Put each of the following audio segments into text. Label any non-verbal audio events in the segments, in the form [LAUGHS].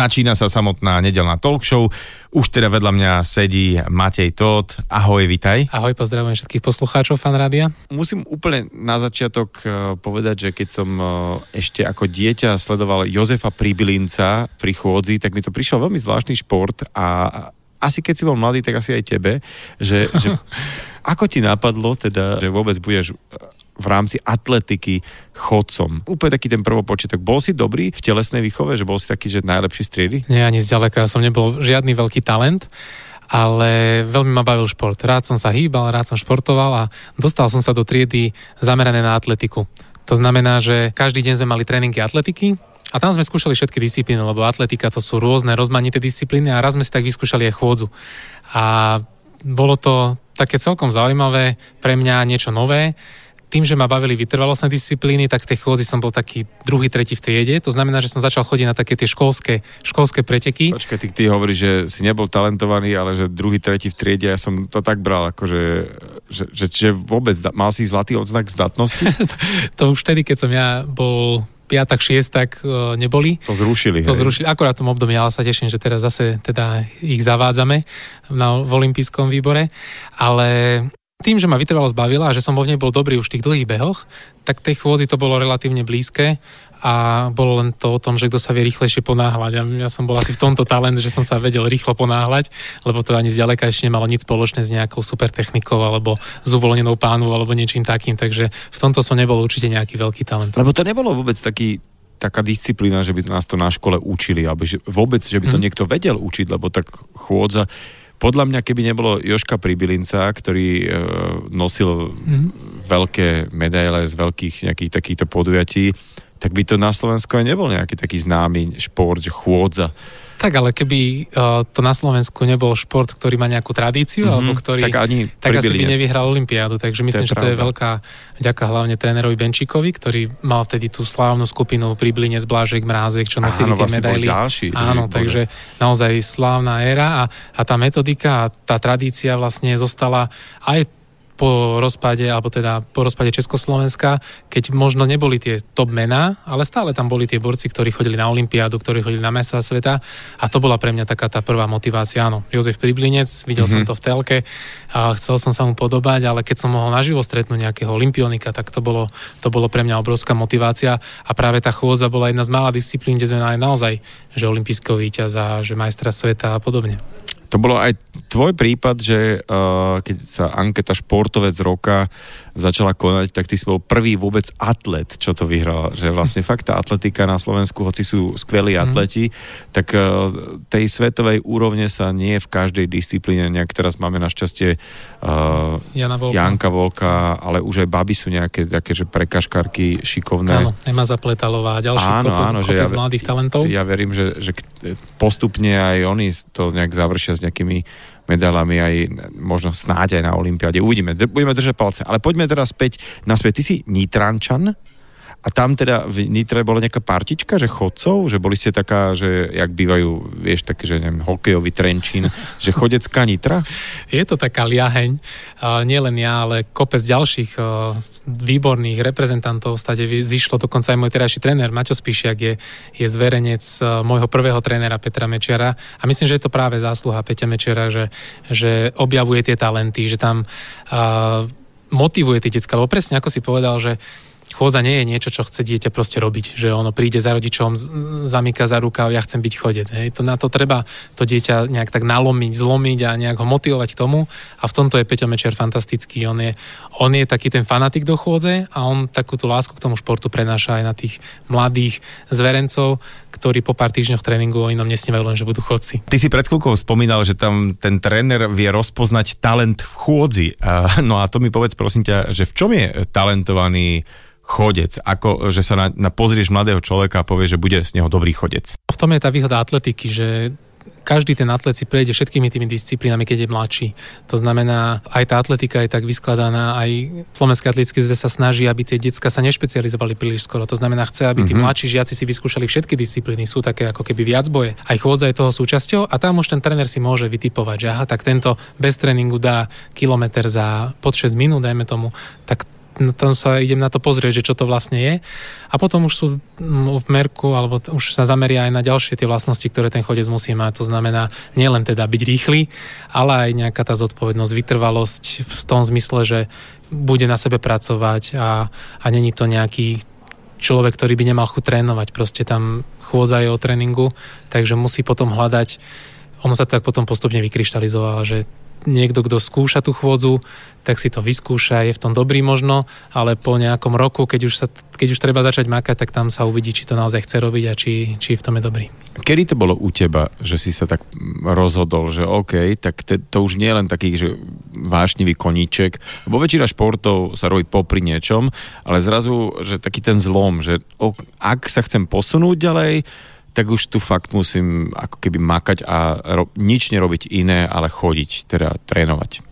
Začína sa samotná nedelná talk show. Už teda vedľa mňa sedí Matej Todt. Ahoj, vitaj. Ahoj, pozdravujem všetkých poslucháčov Fan Rádia. Musím úplne na začiatok eh, povedať, že keď som eh, ešte ako dieťa sledoval Jozefa Pribilinca pri chôdzi, tak mi to prišiel veľmi zvláštny šport a asi keď si bol mladý, tak asi aj tebe, že, že [LAUGHS] ako ti napadlo teda, že vôbec budeš eh, v rámci atletiky chodcom. Úplne taký ten prvopočiatok. Bol si dobrý v telesnej výchove, že bol si taký, že najlepší striedy? Nie, ani zďaleka, som nebol žiadny veľký talent, ale veľmi ma bavil šport. Rád som sa hýbal, rád som športoval a dostal som sa do triedy zamerané na atletiku. To znamená, že každý deň sme mali tréningy atletiky, a tam sme skúšali všetky disciplíny, lebo atletika to sú rôzne rozmanité disciplíny a raz sme si tak vyskúšali aj chôdzu. A bolo to také celkom zaujímavé, pre mňa niečo nové tým, že ma bavili vytrvalostné disciplíny, tak v tej chôdzi som bol taký druhý, tretí v triede. To znamená, že som začal chodiť na také tie školské, školské preteky. Počkaj, ty, ty hovoríš, že si nebol talentovaný, ale že druhý, tretí v triede, ja som to tak bral, akože, že, že, že vôbec, mal si zlatý odznak zdatnosti? to, [LAUGHS] to už vtedy, keď som ja bol piatak, šiestak e, neboli. To zrušili. To hej. zrušili, akorát v tom období, ale sa teším, že teraz zase teda ich zavádzame na, v olympijskom výbore, ale tým, že ma vytrvalosť bavila a že som vo nej bol dobrý už v tých dlhých behoch, tak tej chôzi to bolo relatívne blízke a bolo len to o tom, že kto sa vie rýchlejšie ponáhľať. A ja som bol asi v tomto talent, že som sa vedel rýchlo ponáhľať, lebo to ani zďaleka ešte nemalo nič spoločné s nejakou super technikou alebo s uvoľnenou pánu alebo niečím takým, takže v tomto som nebol určite nejaký veľký talent. Lebo to nebolo vôbec taký, taká disciplína, že by nás to na škole učili, alebo že vôbec, že by to Mhm. niekto vedel učiť, lebo tak chôdza, podľa mňa, keby nebolo Joška Pribilinca, ktorý e, nosil Mhm. veľké medaile z veľkých nejakých takýchto podujatí, tak by to na Slovensku aj nebol nejaký taký známy šport, že chôdza. Tak ale keby uh, to na Slovensku nebol šport, ktorý má nejakú tradíciu, Mhm, alebo ktorý... tak ani tak asi by nevyhral Olympiádu, takže myslím, je že to je veľká vďaka hlavne trénerovi Benčíkovi, ktorý mal vtedy tú slávnu skupinu Priblinec, Blážek, Mrázek, čo nosili Áno, tie vlastne medaily. ďalší. Áno, Bože. takže naozaj slávna éra a, a tá metodika a tá tradícia vlastne zostala aj po rozpade, alebo teda po rozpade Československa, keď možno neboli tie top mená, ale stále tam boli tie borci, ktorí chodili na Olympiádu, ktorí chodili na mesa sveta a to bola pre mňa taká tá prvá motivácia. Áno, Jozef Priblinec, videl mm-hmm. som to v telke a chcel som sa mu podobať, ale keď som mohol naživo stretnúť nejakého olimpionika, tak to bolo, to bolo pre mňa obrovská motivácia a práve tá chôdza bola jedna z mála disciplín, kde sme mali naozaj, že olimpijského víťaza, že majstra sveta a podobne. To bolo aj tvoj prípad, že uh, keď sa anketa športovec roka začala konať, tak ty si bol prvý vôbec atlet, čo to vyhral. Že vlastne fakt tá atletika na Slovensku, hoci sú skvelí atleti, tak uh, tej svetovej úrovne sa nie v každej disciplíne, nejak teraz máme našťastie uh, Jana Volka. Janka Volka, ale už aj baby sú nejaké také, že prekažkarky šikovné. Áno, Ema Zapletalová a ďalší Áno, kopec, áno, že kopec ja- mladých talentov. Ja verím, že, že postupne aj oni to nejak završia s nejakými medailami aj možno snáď aj na Olympiáde. Uvidíme, budeme držať palce. Ale poďme teraz späť naspäť. Ty si Nitrančan a tam teda v Nitre bola nejaká partička, že chodcov, že boli ste taká, že jak bývajú, vieš, také, že neviem, hokejový Trenčín, [LAUGHS] že chodecká Nitra? Je to taká liaheň, uh, nielen ja, ale kopec ďalších uh, výborných reprezentantov stade. Zišlo, dokonca aj môj terajší tréner Maťo Spíšiak je, je zverenec uh, môjho prvého trénera Petra Mečiara a myslím, že je to práve zásluha Peťa Mečiara, že, že objavuje tie talenty, že tam uh, motivuje tie decka, lebo presne ako si povedal, že chôdza nie je niečo, čo chce dieťa proste robiť, že ono príde za rodičom, z- zamyka za rukav, ja chcem byť chodec. Hej. To na to treba to dieťa nejak tak nalomiť, zlomiť a nejak ho motivovať k tomu a v tomto je Peťo Mečer fantastický. On je, on je taký ten fanatik do chôdze a on takú tú lásku k tomu športu prenáša aj na tých mladých zverencov, ktorí po pár týždňoch tréningu o inom nesnívajú len, že budú chodci. Ty si pred chvíľkou spomínal, že tam ten tréner vie rozpoznať talent v chôdzi. No a to mi povedz prosím ťa, že v čom je talentovaný chodec? Ako, že sa na, na pozrieš mladého človeka a povieš, že bude z neho dobrý chodec. V tom je tá výhoda atletiky, že každý ten atlet si prejde všetkými tými disciplínami, keď je mladší. To znamená, aj tá atletika je tak vyskladaná, aj Slovenské atletické zväz sa snaží, aby tie decka sa nešpecializovali príliš skoro. To znamená, chce, aby tí mm-hmm. mladší žiaci si vyskúšali všetky disciplíny, sú také ako keby viac boje. Aj chôdza je toho súčasťou a tam už ten tréner si môže vytipovať, že aha, tak tento bez tréningu dá kilometr za pod 6 minút, dajme tomu, tak tam sa idem na to pozrieť, že čo to vlastne je. A potom už sú mm, v merku, alebo už sa zameria aj na ďalšie tie vlastnosti, ktoré ten chodec musí mať. To znamená nielen teda byť rýchly, ale aj nejaká tá zodpovednosť, vytrvalosť v tom zmysle, že bude na sebe pracovať a, a není to nejaký človek, ktorý by nemal chuť trénovať. Proste tam chôdza je o tréningu, takže musí potom hľadať ono sa tak potom postupne vykryštalizovalo, že niekto, kto skúša tú chôdzu, tak si to vyskúša, je v tom dobrý možno, ale po nejakom roku, keď už, sa, keď už treba začať makať, tak tam sa uvidí, či to naozaj chce robiť a či, či v tom je dobrý. Kedy to bolo u teba, že si sa tak rozhodol, že OK, tak te, to už nie je len taký že vášnivý koníček, lebo väčšina športov sa robí popri niečom, ale zrazu, že taký ten zlom, že ak sa chcem posunúť ďalej, tak už tu fakt musím ako keby makať a ro- nič nerobiť iné, ale chodiť, teda trénovať.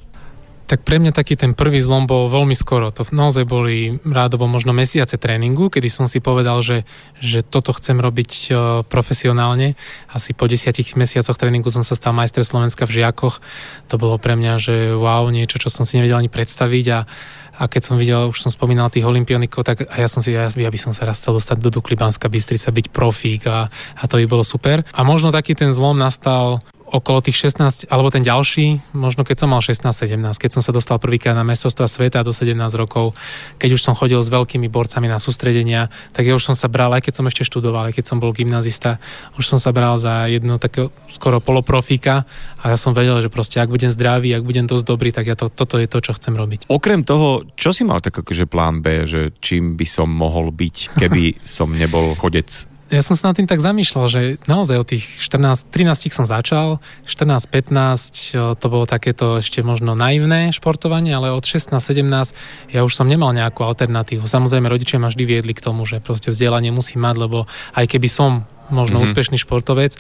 Tak pre mňa taký ten prvý zlom bol veľmi skoro. To naozaj boli rádovo možno mesiace tréningu, kedy som si povedal, že, že toto chcem robiť uh, profesionálne. Asi po desiatich mesiacoch tréningu som sa stal majster Slovenska v žiakoch. To bolo pre mňa, že wow, niečo, čo som si nevedel ani predstaviť a a keď som videl, už som spomínal tých olimpionikov, tak a ja som si, ja, ja by som sa raz chcel dostať do Dukly Banská Bystrica, byť profík a, a to by bolo super. A možno taký ten zlom nastal okolo tých 16, alebo ten ďalší, možno keď som mal 16-17, keď som sa dostal prvýkrát na mestrovstva sveta do 17 rokov, keď už som chodil s veľkými borcami na sústredenia, tak ja už som sa bral, aj keď som ešte študoval, aj keď som bol gymnazista, už som sa bral za jedno takého skoro poloprofíka a ja som vedel, že proste ak budem zdravý, ak budem dosť dobrý, tak ja to, toto je to, čo chcem robiť. Okrem toho, čo si mal tak akože plán B, že čím by som mohol byť, keby som nebol chodec? Ja som sa nad tým tak zamýšľal, že naozaj od tých 14, 13 som začal, 14-15 to bolo takéto ešte možno naivné športovanie, ale od 16-17 ja už som nemal nejakú alternatívu. Samozrejme rodičia ma vždy viedli k tomu, že proste vzdelanie musí mať, lebo aj keby som možno mm-hmm. úspešný športovec,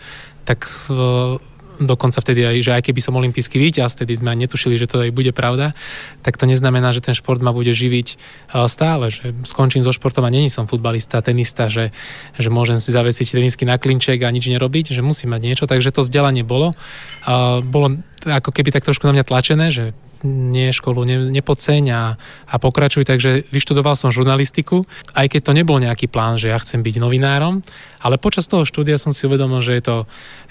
tak dokonca vtedy aj, že aj keby som olimpijský víťaz, vtedy sme aj netušili, že to aj bude pravda, tak to neznamená, že ten šport ma bude živiť e, stále, že skončím so športom a není som futbalista, tenista, že, že môžem si zavesiť tenisky na klinček a nič nerobiť, že musím mať niečo, takže to vzdelanie bolo. Bolo ako keby tak trošku na mňa tlačené, že nie školu, ne, nepodceň a, a pokračuj. Takže vyštudoval som žurnalistiku, aj keď to nebol nejaký plán, že ja chcem byť novinárom, ale počas toho štúdia som si uvedomil, že je to,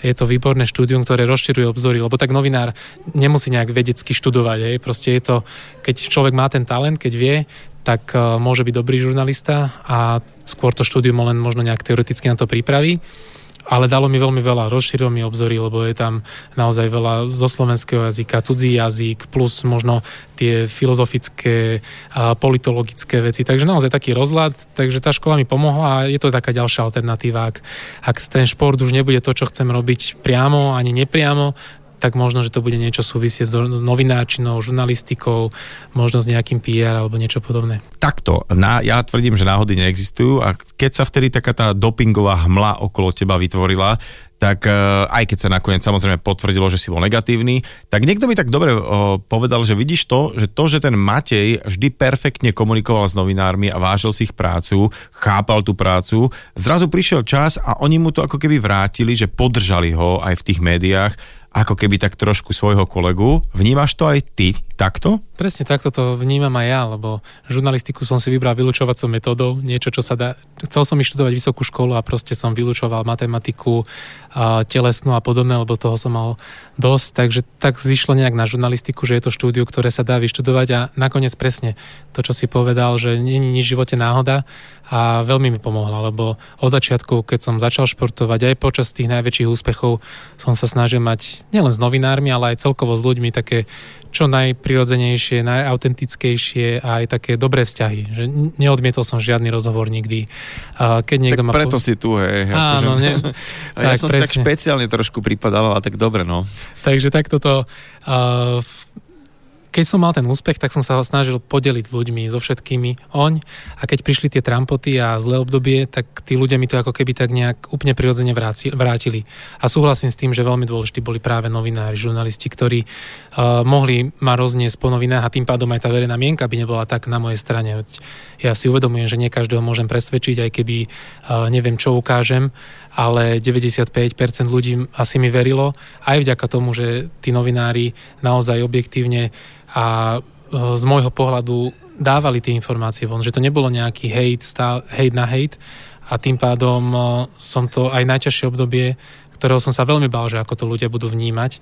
je to výborné štúdium, ktoré rozširuje obzory, lebo tak novinár nemusí nejak vedecky študovať. Hej. Proste je to, keď človek má ten talent, keď vie, tak uh, môže byť dobrý žurnalista a skôr to štúdium len možno nejak teoreticky na to pripraví ale dalo mi veľmi veľa, rozšírilo mi obzory, lebo je tam naozaj veľa zo slovenského jazyka, cudzí jazyk, plus možno tie filozofické a politologické veci. Takže naozaj taký rozhľad, takže tá škola mi pomohla a je to taká ďalšia alternatíva. Ak, ak ten šport už nebude to, čo chcem robiť priamo ani nepriamo, tak možno, že to bude niečo súvisieť s novináčinou, žurnalistikou, možno s nejakým PR alebo niečo podobné. Takto, na, ja tvrdím, že náhody neexistujú a keď sa vtedy taká tá dopingová hmla okolo teba vytvorila, tak uh, aj keď sa nakoniec samozrejme potvrdilo, že si bol negatívny, tak niekto mi tak dobre povedal, že vidíš to, že to, že ten Matej vždy perfektne komunikoval s novinármi a vážil si ich prácu, chápal tú prácu, zrazu prišiel čas a oni mu to ako keby vrátili, že podržali ho aj v tých médiách ako keby tak trošku svojho kolegu. Vnímaš to aj ty takto? Presne takto to vnímam aj ja, lebo žurnalistiku som si vybral vylúčovacou metodou, niečo, čo sa dá... Chcel som študovať vysokú školu a proste som vylúčoval matematiku, telesnú a podobné, lebo toho som mal dosť, takže tak zišlo nejak na žurnalistiku, že je to štúdiu, ktoré sa dá vyštudovať a nakoniec presne to, čo si povedal, že nie je nič v živote náhoda a veľmi mi pomohla, lebo od začiatku, keď som začal športovať, aj počas tých najväčších úspechov som sa snažil mať nielen s novinármi, ale aj celkovo s ľuďmi také čo najprirodzenejšie, najautentickejšie a aj také dobré vzťahy. Že neodmietol som žiadny rozhovor nikdy. Keď niekto tak ma preto po... si tu, hej. Áno, akože... [LAUGHS] ne... ja tak, som presne. si tak špeciálne trošku pripadal, ale tak dobre, no. Takže takto to... Uh, keď som mal ten úspech, tak som sa ho snažil podeliť s ľuďmi, so všetkými oň a keď prišli tie trampoty a zlé obdobie, tak tí ľudia mi to ako keby tak nejak úplne prirodzene vrátili. A súhlasím s tým, že veľmi dôležití boli práve novinári, žurnalisti, ktorí uh, mohli ma rozniesť po novinách a tým pádom aj tá verejná mienka by nebola tak na mojej strane. Ja si uvedomujem, že nie každého môžem presvedčiť, aj keby uh, neviem, čo ukážem, ale 95% ľudí asi mi verilo, aj vďaka tomu, že tí novinári naozaj objektívne a e, z môjho pohľadu dávali tie informácie von, že to nebolo nejaký hate, stál, hate na hate a tým pádom e, som to aj najťažšie obdobie, ktorého som sa veľmi bál, že ako to ľudia budú vnímať, e,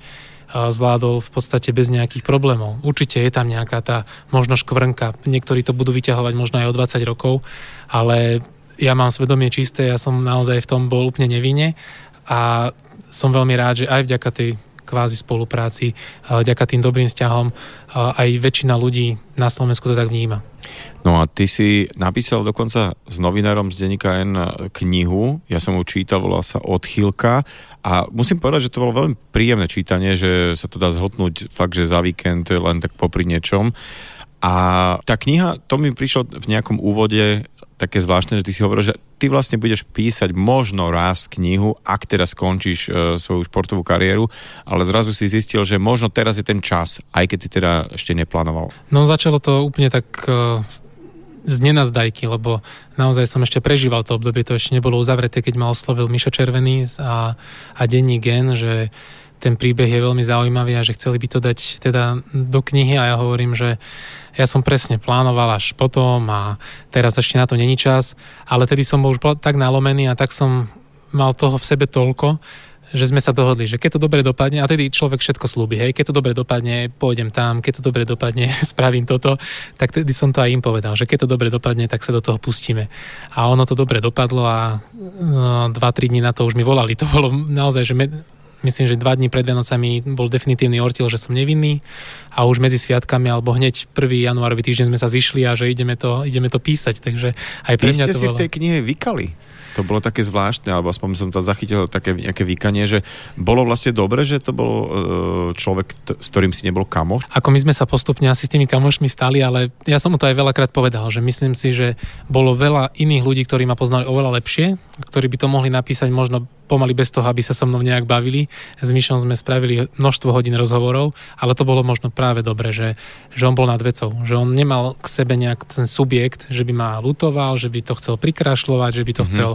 zvládol v podstate bez nejakých problémov. Určite je tam nejaká tá možno škvrnka, niektorí to budú vyťahovať možno aj o 20 rokov, ale ja mám svedomie čisté, ja som naozaj v tom bol úplne nevinne a som veľmi rád, že aj vďaka tej kvázi spolupráci, vďaka tým dobrým vzťahom aj väčšina ľudí na Slovensku to tak vníma. No a ty si napísal dokonca s novinárom z denníka N knihu, ja som ju čítal, volá sa Odchýlka a musím povedať, že to bolo veľmi príjemné čítanie, že sa to dá zhltnúť fakt, že za víkend len tak popri niečom. A tá kniha, to mi prišlo v nejakom úvode také zvláštne, že ty si hovoril, že ty vlastne budeš písať možno raz knihu, ak teraz skončíš e, svoju športovú kariéru, ale zrazu si zistil, že možno teraz je ten čas, aj keď si teda ešte neplánoval. No začalo to úplne tak e, z nenazdajky, lebo naozaj som ešte prežíval to obdobie, to ešte nebolo uzavreté, keď ma oslovil Mišo Červený a, a denní gen, že ten príbeh je veľmi zaujímavý a že chceli by to dať teda do knihy a ja hovorím, že ja som presne plánoval až potom a teraz ešte na to není čas, ale tedy som bol už tak nalomený a tak som mal toho v sebe toľko, že sme sa dohodli, že keď to dobre dopadne, a tedy človek všetko slúbi, hej, keď to dobre dopadne, pôjdem tam, keď to dobre dopadne, [LAUGHS] spravím toto, tak tedy som to aj im povedal, že keď to dobre dopadne, tak sa do toho pustíme. A ono to dobre dopadlo a no, dva, tri dní na to už mi volali. To bolo naozaj, že myslím, že dva dní pred Vianocami bol definitívny ortil, že som nevinný a už medzi sviatkami alebo hneď 1. januárový týždeň sme sa zišli a že ideme to, ideme to písať, takže aj pre mňa to si bolo... v tej knihe vykali to bolo také zvláštne, alebo aspoň som to zachytil také nejaké vykanie, že bolo vlastne dobre, že to bol e, človek, t- s ktorým si nebol kamoš? Ako my sme sa postupne asi s tými kamošmi stali, ale ja som mu to aj veľakrát povedal, že myslím si, že bolo veľa iných ľudí, ktorí ma poznali oveľa lepšie, ktorí by to mohli napísať možno pomaly bez toho, aby sa so mnou nejak bavili. S Myšom sme spravili množstvo hodín rozhovorov, ale to bolo možno práve dobre, že, že on bol nad vecou, že on nemal k sebe nejak ten subjekt, že by ma lutoval, že by to chcel prikrašľovať, že by to mm-hmm. chcel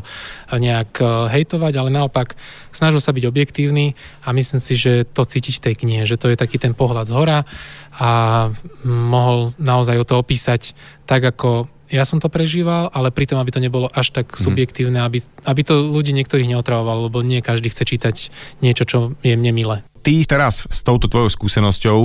nejak e, hejtovať, ale naopak snažil sa byť objektívny a myslím si, že to cítiť v tej knihe, že to je taký ten pohľad z hora a mohol naozaj o to opísať tak, ako ja som to prežíval, ale pritom, aby to nebolo až tak mhm. subjektívne, aby, aby to ľudí niektorých neotravovalo, lebo nie každý chce čítať niečo, čo je mne milé. Ty teraz s touto tvojou skúsenosťou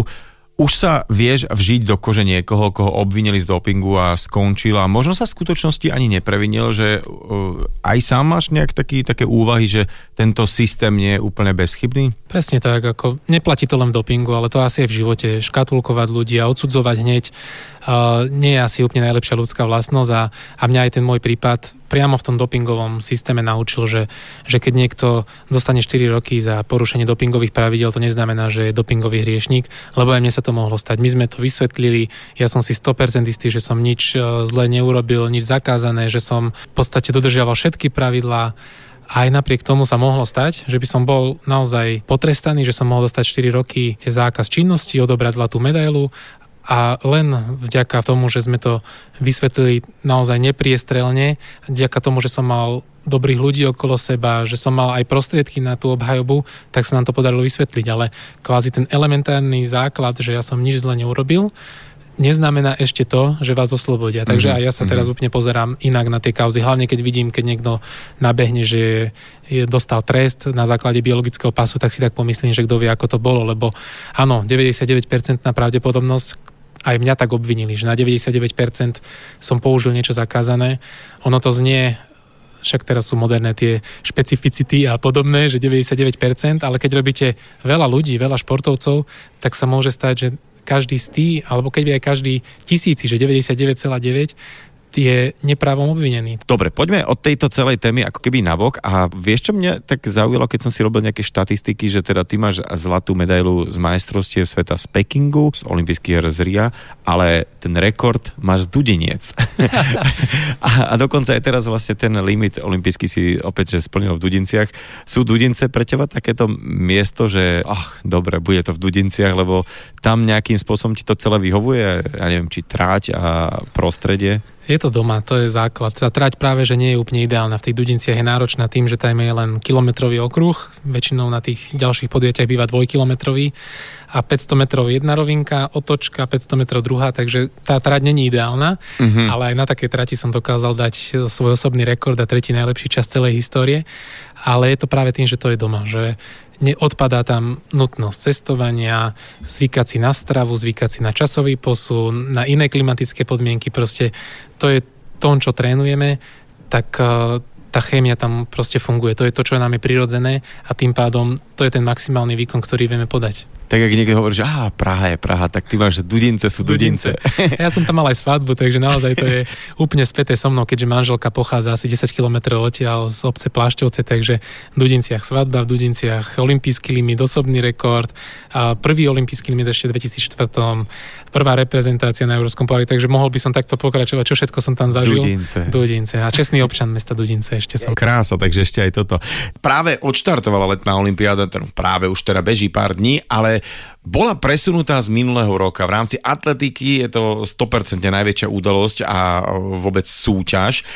už sa vieš vžiť do kože niekoho, koho obvinili z dopingu a skončil a možno sa v skutočnosti ani neprevinil, že uh, aj sám máš nejak taký, také úvahy, že tento systém nie je úplne bezchybný? Presne tak, ako neplatí to len v dopingu, ale to asi je v živote. Škatulkovať ľudí a odsudzovať hneď nie je asi úplne najlepšia ľudská vlastnosť a, a mňa aj ten môj prípad priamo v tom dopingovom systéme naučil, že, že keď niekto dostane 4 roky za porušenie dopingových pravidel, to neznamená, že je dopingový hriešnik, lebo aj mne sa to mohlo stať. My sme to vysvetlili, ja som si 100% istý, že som nič e, zle neurobil, nič zakázané, že som v podstate dodržiaval všetky pravidlá, aj napriek tomu sa mohlo stať, že by som bol naozaj potrestaný, že som mohol dostať 4 roky zákaz činnosti, odobrať zlatú medailu a len vďaka tomu, že sme to vysvetlili naozaj nepriestrelne, vďaka tomu, že som mal dobrých ľudí okolo seba, že som mal aj prostriedky na tú obhajobu, tak sa nám to podarilo vysvetliť. Ale kvázi ten elementárny základ, že ja som nič zle neurobil, neznamená ešte to, že vás oslobodia. Takže mm-hmm. aj ja sa teraz mm-hmm. úplne pozerám inak na tie kauzy. Hlavne keď vidím, keď niekto nabehne, že je dostal trest na základe biologického pasu, tak si tak pomyslím, že kto vie, ako to bolo. Lebo áno, 99% pravdepodobnosť, aj mňa tak obvinili, že na 99% som použil niečo zakázané. Ono to znie však teraz sú moderné tie špecificity a podobné, že 99%, ale keď robíte veľa ľudí, veľa športovcov, tak sa môže stať, že každý z tý, alebo keď by aj každý tisíci, že 99,9, je neprávom obvinený. Dobre, poďme od tejto celej témy ako keby nabok a vieš, čo mňa tak zaujalo, keď som si robil nejaké štatistiky, že teda ty máš zlatú medailu z majstrovstiev sveta z Pekingu, z olympijských hier z Ria, ale ten rekord máš z Dudiniec. [LAUGHS] a, a dokonca aj teraz vlastne ten limit olympijský si opäť že splnil v Dudinciach. Sú Dudince pre teba takéto miesto, že ach, dobre, bude to v Dudinciach, lebo tam nejakým spôsobom ti to celé vyhovuje, ja neviem, či tráť a prostredie? Je to doma, to je základ. Tá trať práve, že nie je úplne ideálna. V tých Dudinciach je náročná tým, že tam je len kilometrový okruh. Väčšinou na tých ďalších podujatiach býva dvojkilometrový a 500 metrov jedna rovinka, otočka, 500 metrov druhá, takže tá trať není ideálna, mm-hmm. ale aj na takej trati som dokázal dať svoj osobný rekord a tretí najlepší čas celej histórie. Ale je to práve tým, že to je doma, že neodpadá tam nutnosť cestovania, zvykať si na stravu, zvykať si na časový posun, na iné klimatické podmienky, proste to je to, čo trénujeme, tak eh, tá chémia tam proste funguje. To je to, čo nám je prirodzené a tým pádom to je ten maximálny výkon, ktorý vieme podať tak ak niekto hovorí, že á, Praha je Praha, tak ty máš, že Dudince sú Dudince. Dudince. Ja som tam mal aj svadbu, takže naozaj to je úplne späté so mnou, keďže manželka pochádza asi 10 km odtiaľ z obce Plášťovce, takže v Dudinciach svadba, v Dudinciach olimpijský limit, osobný rekord, a prvý olimpijský limit ešte v 2004 prvá reprezentácia na Európskom pohári, takže mohol by som takto pokračovať, čo všetko som tam zažil. Dudince. Dudince. A čestný občan mesta Dudince ešte som. Krása, takže ešte aj toto. Práve odštartovala letná olimpiáda, práve už teda beží pár dní, ale bola presunutá z minulého roka. V rámci atletiky je to 100% najväčšia udalosť a vôbec súťaž.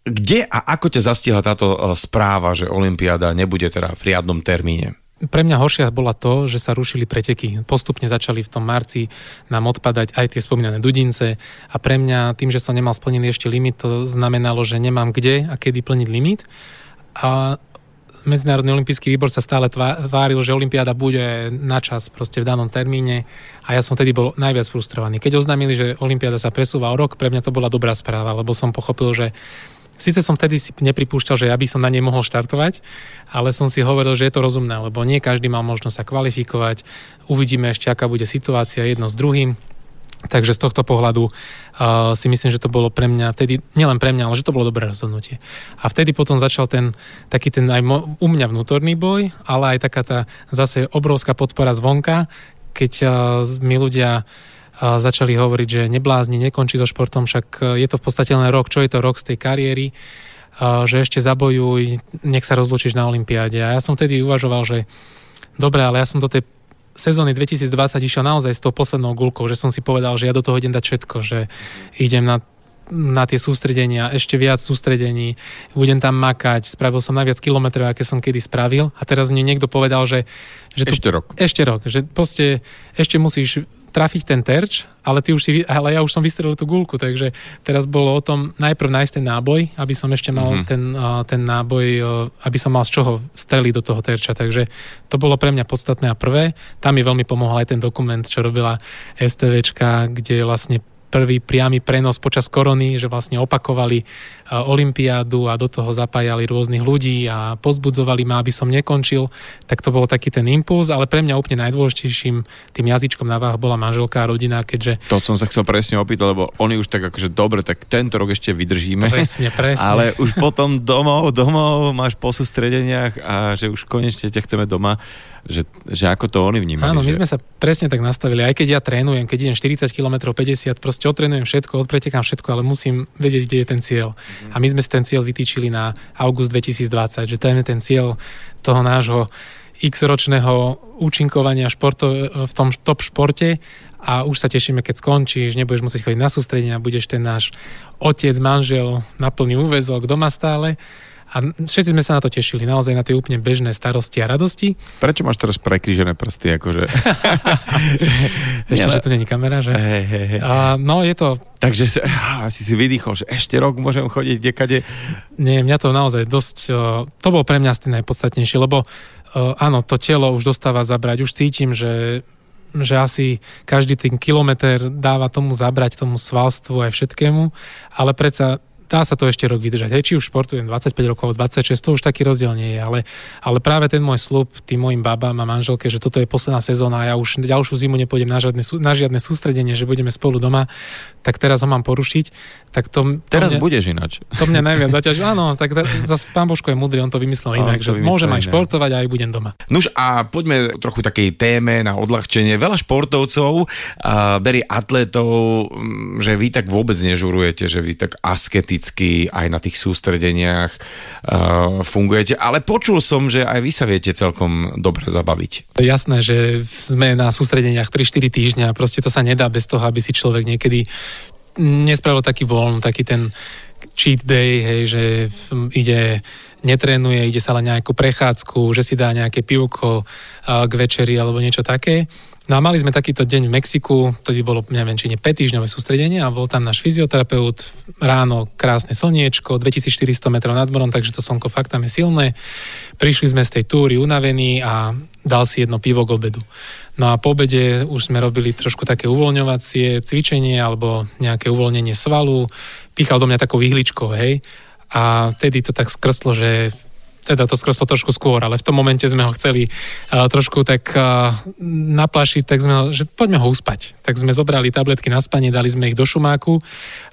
Kde a ako ťa zastihla táto e, správa, že Olympiáda nebude teda v riadnom termíne? Pre mňa horšia bola to, že sa rušili preteky. Postupne začali v tom marci nám odpadať aj tie spomínané dudince a pre mňa tým, že som nemal splnený ešte limit, to znamenalo, že nemám kde a kedy plniť limit. A Medzinárodný olimpijský výbor sa stále tváril, že Olympiáda bude na čas proste v danom termíne a ja som tedy bol najviac frustrovaný. Keď oznámili, že Olympiáda sa presúva o rok, pre mňa to bola dobrá správa, lebo som pochopil, že Sice som vtedy si nepripúšťal, že ja by som na nej mohol štartovať, ale som si hovoril, že je to rozumné, lebo nie každý mal možnosť sa kvalifikovať. Uvidíme ešte, aká bude situácia jedno s druhým. Takže z tohto pohľadu uh, si myslím, že to bolo pre mňa vtedy, nielen pre mňa, ale že to bolo dobré rozhodnutie. A vtedy potom začal ten taký ten aj mo, u mňa vnútorný boj, ale aj taká tá zase obrovská podpora zvonka, keď uh, mi ľudia uh, začali hovoriť, že neblázni, nekončí so športom, však uh, je to v podstate len rok, čo je to rok z tej kariéry, uh, že ešte zabojuj, nech sa rozlučíš na Olympiáde. A ja som vtedy uvažoval, že dobre, ale ja som do tej sezóny 2020 išiel naozaj s tou poslednou gulkou, že som si povedal, že ja do toho idem dať všetko, že idem na na tie sústredenia, ešte viac sústredení, budem tam makať, spravil som najviac kilometrov, aké som kedy spravil a teraz mi niekto povedal, že... že tu, ešte rok. Ešte rok, že proste ešte musíš trafiť ten terč, ale, ty už si, ale ja už som vystrelil tú gulku, takže teraz bolo o tom najprv nájsť ten náboj, aby som ešte mal mm-hmm. ten, ten náboj, aby som mal z čoho streliť do toho terča, takže to bolo pre mňa podstatné a prvé. Tam mi veľmi pomohol aj ten dokument, čo robila STVčka, kde vlastne prvý priamy prenos počas korony, že vlastne opakovali e, olympiádu a do toho zapájali rôznych ľudí a pozbudzovali ma, aby som nekončil, tak to bol taký ten impuls, ale pre mňa úplne najdôležitejším tým jazyčkom na váh bola manželka a rodina, keďže... To som sa chcel presne opýtať, lebo oni už tak akože dobre, tak tento rok ešte vydržíme. Presne, presne. Ale už potom domov, domov máš po sústredeniach a že už konečne ťa chceme doma že, že ako to oni vnímali. Áno, my že... sme sa presne tak nastavili. Aj keď ja trénujem, keď idem 40 km, 50, proste otrénujem všetko, odpretekám všetko, ale musím vedieť, kde je ten cieľ. Mm-hmm. A my sme si ten cieľ vytýčili na august 2020, že to je ten cieľ toho nášho x-ročného účinkovania športo, v tom top športe a už sa tešíme, keď skončíš, nebudeš musieť chodiť na sústredenia, budeš ten náš otec, manžel na plný úvezok doma stále a všetci sme sa na to tešili, naozaj na tie úplne bežné starosti a radosti. Prečo máš teraz prekrížené prsty? Akože? [LAUGHS] Ešte, že tu není kamera, že? Hey, hey, hey. A, no, je to... Takže si, [LAUGHS] si si vydýchol, že ešte rok môžem chodiť kdekade. Nie, mňa to naozaj dosť... To bolo pre mňa asi najpodstatnejšie, lebo áno, to telo už dostáva zabrať. Už cítim, že že asi každý ten kilometr dáva tomu zabrať, tomu svalstvu aj všetkému, ale predsa dá sa to ešte rok vydržať. Hej, či už športujem 25 rokov, 26, to už taký rozdiel nie je, ale, ale práve ten môj slub tým mojim babám a manželke, že toto je posledná sezóna a ja už ďalšiu zimu nepôjdem na žiadne, na žiadne sústredenie, že budeme spolu doma, tak teraz ho mám porušiť. Tak to, to teraz mňa, budeš ináč. To mňa najviac [LAUGHS] zaťaží. Áno, tak zase pán Božko je múdry, on to vymyslel inak, že môžem aj športovať a aj budem doma. Nuž a poďme trochu takej téme na odľahčenie. Veľa športovcov uh, berie atletov, že vy tak vôbec nežurujete, že vy tak asketicky aj na tých sústredeniach uh, fungujete, ale počul som, že aj vy sa viete celkom dobre zabaviť. Jasné, že sme na sústredeniach 3-4 týždňa, proste to sa nedá bez toho, aby si človek niekedy nespravil taký voľn, taký ten cheat day, hej, že ide, netrénuje, ide sa len nejakú prechádzku, že si dá nejaké pivko k večeri alebo niečo také. No a mali sme takýto deň v Mexiku, tedy bolo, neviem, či nie 5 týždňové sústredenie a bol tam náš fyzioterapeut, ráno krásne slniečko, 2400 metrov nad morom, takže to slnko fakt tam je silné. Prišli sme z tej túry unavení a dal si jedno pivo k obedu. No a po obede už sme robili trošku také uvoľňovacie cvičenie alebo nejaké uvoľnenie svalu. Pýchal do mňa takou ihličkou, hej. A vtedy to tak skrslo, že teda to skreslo trošku skôr, ale v tom momente sme ho chceli uh, trošku tak uh, naplašiť, tak sme ho, že poďme ho uspať. Tak sme zobrali tabletky na spanie, dali sme ich do šumáku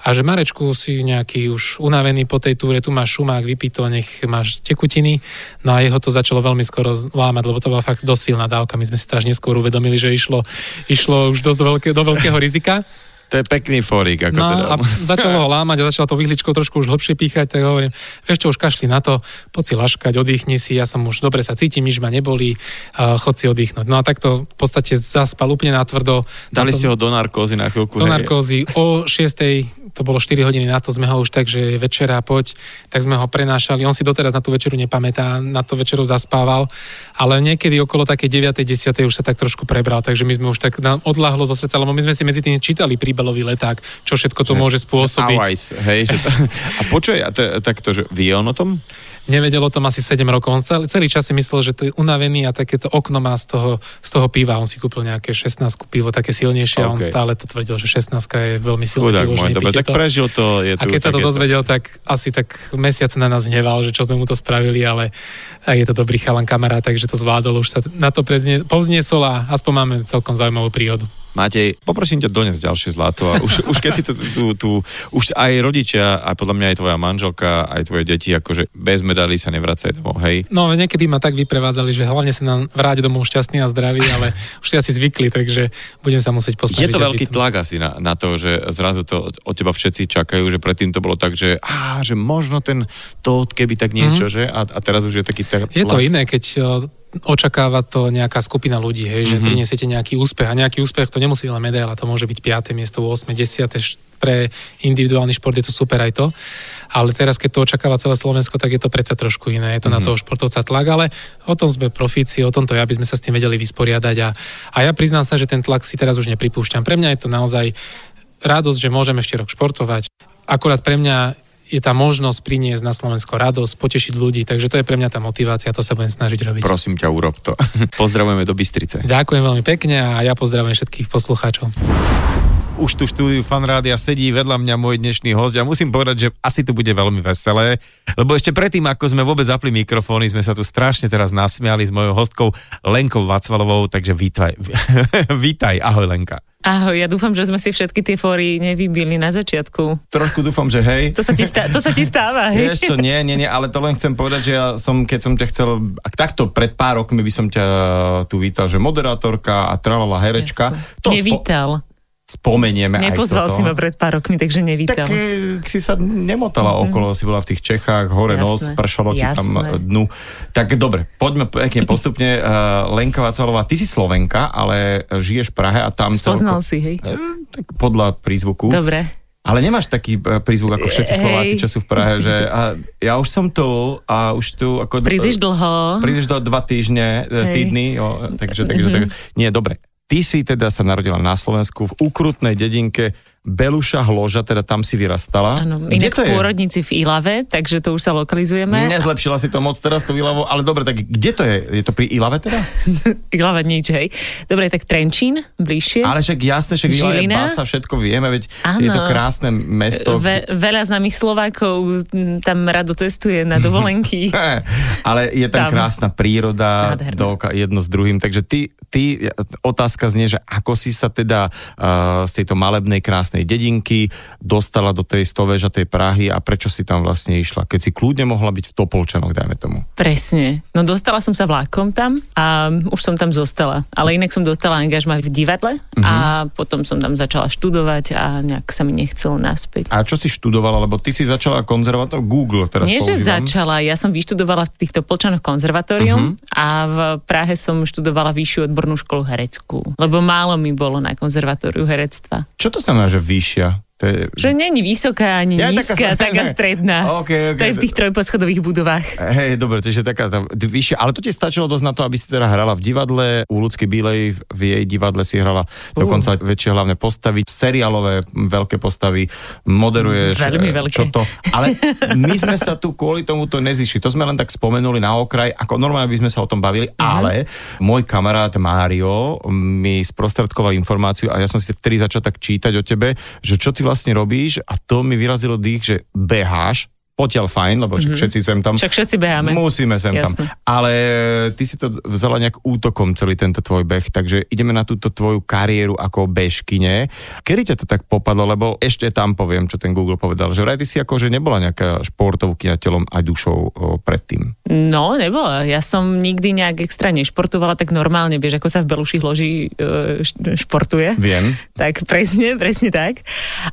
a že Marečku si nejaký už unavený po tej túre, tu máš šumák, vypí to, nech máš tekutiny. No a jeho to začalo veľmi skoro lámať, lebo to bola fakt dosť silná dávka. My sme si to až neskôr uvedomili, že išlo, išlo už dosť veľké, do veľkého rizika. To je pekný forík. Ako no teda. a začalo ho lámať a začalo to vyhličkou trošku už hlbšie píchať, tak hovorím, vieš čo, už kašli na to, poď si laškať, oddychni si, ja som už dobre sa cítim, nič ma nebolí, uh, chod si oddychnúť. No a takto v podstate zaspal úplne natvrdo. Dali na si ho do narkózy na chvíľku. Do narkózy o 6 to bolo 4 hodiny na to, sme ho už tak, že večera poď, tak sme ho prenášali. On si doteraz na tú večeru nepamätá, na tú večeru zaspával, ale niekedy okolo také 9. 10. už sa tak trošku prebral, takže my sme už tak nám odláhlo zo srdca, lebo my sme si medzi tým čítali príbalový leták, čo všetko to že, môže spôsobiť. Že hej, že to, [LAUGHS] a počuj, a to, takto, že vie on o tom? nevedel o tom asi 7 rokov. On celý, celý čas si myslel, že to je unavený a takéto okno má z toho, z toho piva. On si kúpil nejaké 16 pivo, také silnejšie okay. a on stále to tvrdil, že 16 je veľmi silné Chudák pivo. Môj, dobre, tak prežil to. Je a keď sa to dozvedel, tak asi tak mesiac na nás hneval, že čo sme mu to spravili, ale je to dobrý chalan kamarát, takže to zvládol. Už sa na to povzniesol a aspoň máme celkom zaujímavú príhodu. Matej, poprosím ťa doniesť ďalšie zlato a už, už keď si to tu, tu, už aj rodičia, aj podľa mňa aj tvoja manželka, aj tvoje deti, akože bez medailí sa nevracaj domov, hej? No, niekedy ma tak vyprevádzali, že hlavne sa nám vráť domov šťastný a zdravý, ale už si asi zvykli, takže budem sa musieť postaviť. Je to veľký tlak asi na, na to, že zrazu to od teba všetci čakajú, že predtým to bolo tak, že, á, že možno ten to, keby tak niečo, mm-hmm. že? A, a teraz už je taký tlak. Je to iné, keď očakáva to nejaká skupina ľudí, hej, že mm-hmm. prinesiete nejaký úspech a nejaký úspech to nemusí len medaila, to môže byť 5. miesto, 8. 10. pre individuálny šport je to super aj to, ale teraz keď to očakáva celé Slovensko, tak je to predsa trošku iné, je to mm-hmm. na mhm. toho športovca tlak, ale o tom sme profíci, o tomto ja, aby sme sa s tým vedeli vysporiadať a, a ja priznám sa, že ten tlak si teraz už nepripúšťam. Pre mňa je to naozaj radosť, že môžem ešte rok športovať. Akurát pre mňa je tá možnosť priniesť na Slovensko radosť, potešiť ľudí, takže to je pre mňa tá motivácia, to sa budem snažiť robiť. Prosím ťa, urob to. [LAUGHS] Pozdravujeme do Bystrice. Ďakujem veľmi pekne a ja pozdravujem všetkých poslucháčov. Už tu štúdiu Fanrádia sedí vedľa mňa môj dnešný host a musím povedať, že asi to bude veľmi veselé, lebo ešte predtým, ako sme vôbec zapli mikrofóny, sme sa tu strašne teraz nasmiali s mojou hostkou Lenkou Vacvalovou, takže vítaj. [LAUGHS] vítaj, ahoj Lenka. Ahoj, ja dúfam, že sme si všetky tie fóry nevybili na začiatku. Trošku dúfam, že hej. To sa ti, stá, to sa ti stáva, hej? Vieš čo, nie, nie, nie, ale to len chcem povedať, že ja som, keď som ťa chcel, ak takto pred pár rokmi by som ťa tu vítal, že moderátorka a tralala herečka. To Nevítal. Spo- spomenieme Nepozval aj toto. si ma pred pár rokmi, takže nevítal. Tak e, si sa nemotala mm-hmm. okolo, si bola v tých Čechách, hore Jasné. nos, pršalo ti tam dnu. Tak dobre, poďme pekne [LAUGHS] postupne. Uh, Lenka Vacalová, ty si Slovenka, ale žiješ v Prahe a tam... Spoznal celko, si, hej? E, tak podľa prízvuku. Dobre. Ale nemáš taký prízvuk ako všetci Slováci, čo sú v Prahe, že a ja už som tu a už tu ako... Príliš dlho. Príliš do dva týždne, Hej. týdny, jo, takže, takže, mm-hmm. tak, nie, dobre. Ty si teda sa narodila na Slovensku v ukrutnej dedinke Beluša Hloža, teda tam si vyrastala. Áno, Kde inak to v pôrodnici v Ilave, takže to už sa lokalizujeme. Nezlepšila si to moc teraz, to Ilavo, ale dobre, tak kde to je? Je to pri Ilave teda? [LAUGHS] Ilava nič, hej. Dobre, tak Trenčín, bližšie. Ale však jasné, však Ilava je basa, všetko vieme, veď Áno. je to krásne mesto. Ve, veľa známych Slovákov tam rado cestuje na dovolenky. [LAUGHS] Ale je tam, Tam. krásna príroda Nádherná. do, jedno s druhým, takže ty, ty, otázka znie, že ako si sa teda uh, z tejto malebnej krásnej dedinky dostala do tej stovežatej Prahy a prečo si tam vlastne išla, keď si kľudne mohla byť v Topolčanoch, dajme tomu. Presne. No dostala som sa vlákom tam a už som tam zostala. Ale inak som dostala angažma v divadle Mhm. a potom som tam začala študovať a nejak sa mi nechcelo naspäť. A čo si študovala, lebo ty si začala konzervatór Google teraz Nie, že používam. začala. Ja som vyštudovala v týchto Polčanoch konzervatórium Mhm. a v Prahe som študovala vyššiu odbornú školu hereckú. Lebo málo mi bolo na konzervatóriu herectva. Čo to znamená, že vyššia? To je... Že není vysoká ani Ja, taká nízka, stredná. taká [LAUGHS] stredná. OK, OK. To je v tých trojposchodových budovách. Hej, dobre, čiže taká tá vyššia, ale to ti stačilo dosť na to, aby si teda hrala v divadle, u Ľudskej Bílej v jej divadle si hrala dokonca väčšie hlavné postavy, seriálové veľké postavy, moderuješ. Veľmi eh, veľké. Čo to? Ale my sme sa tu kvôli tomuto nezišli. To sme len tak spomenuli na okraj, ako normálne by sme sa o tom bavili, ale môj kamarát Mário mi sprostredkoval informáciu a ja som si vtedy začal tak čítať o tebe, že čo ty vlastne robíš a to mi vyrazilo dých, že beháš, potiaľ fajn, lebo mm-hmm. všetci sem tam... Však všetci beháme. Musíme sem tam. Jasné. Ale ty si to vzala nejak útokom celý tento tvoj beh, takže ideme na túto tvoju kariéru ako bežkyne. Kedy ťa to tak popadlo, lebo ešte tam poviem, čo ten Google povedal, že vraj ty si ako, že nebola nejaká športovkyňa telom aj dušou o, predtým. No, nebola. Ja som nikdy nejak extra nešportovala, tak normálne, vieš, ako sa v Beluši loži e, športuje. Viem. Tak presne, presne tak.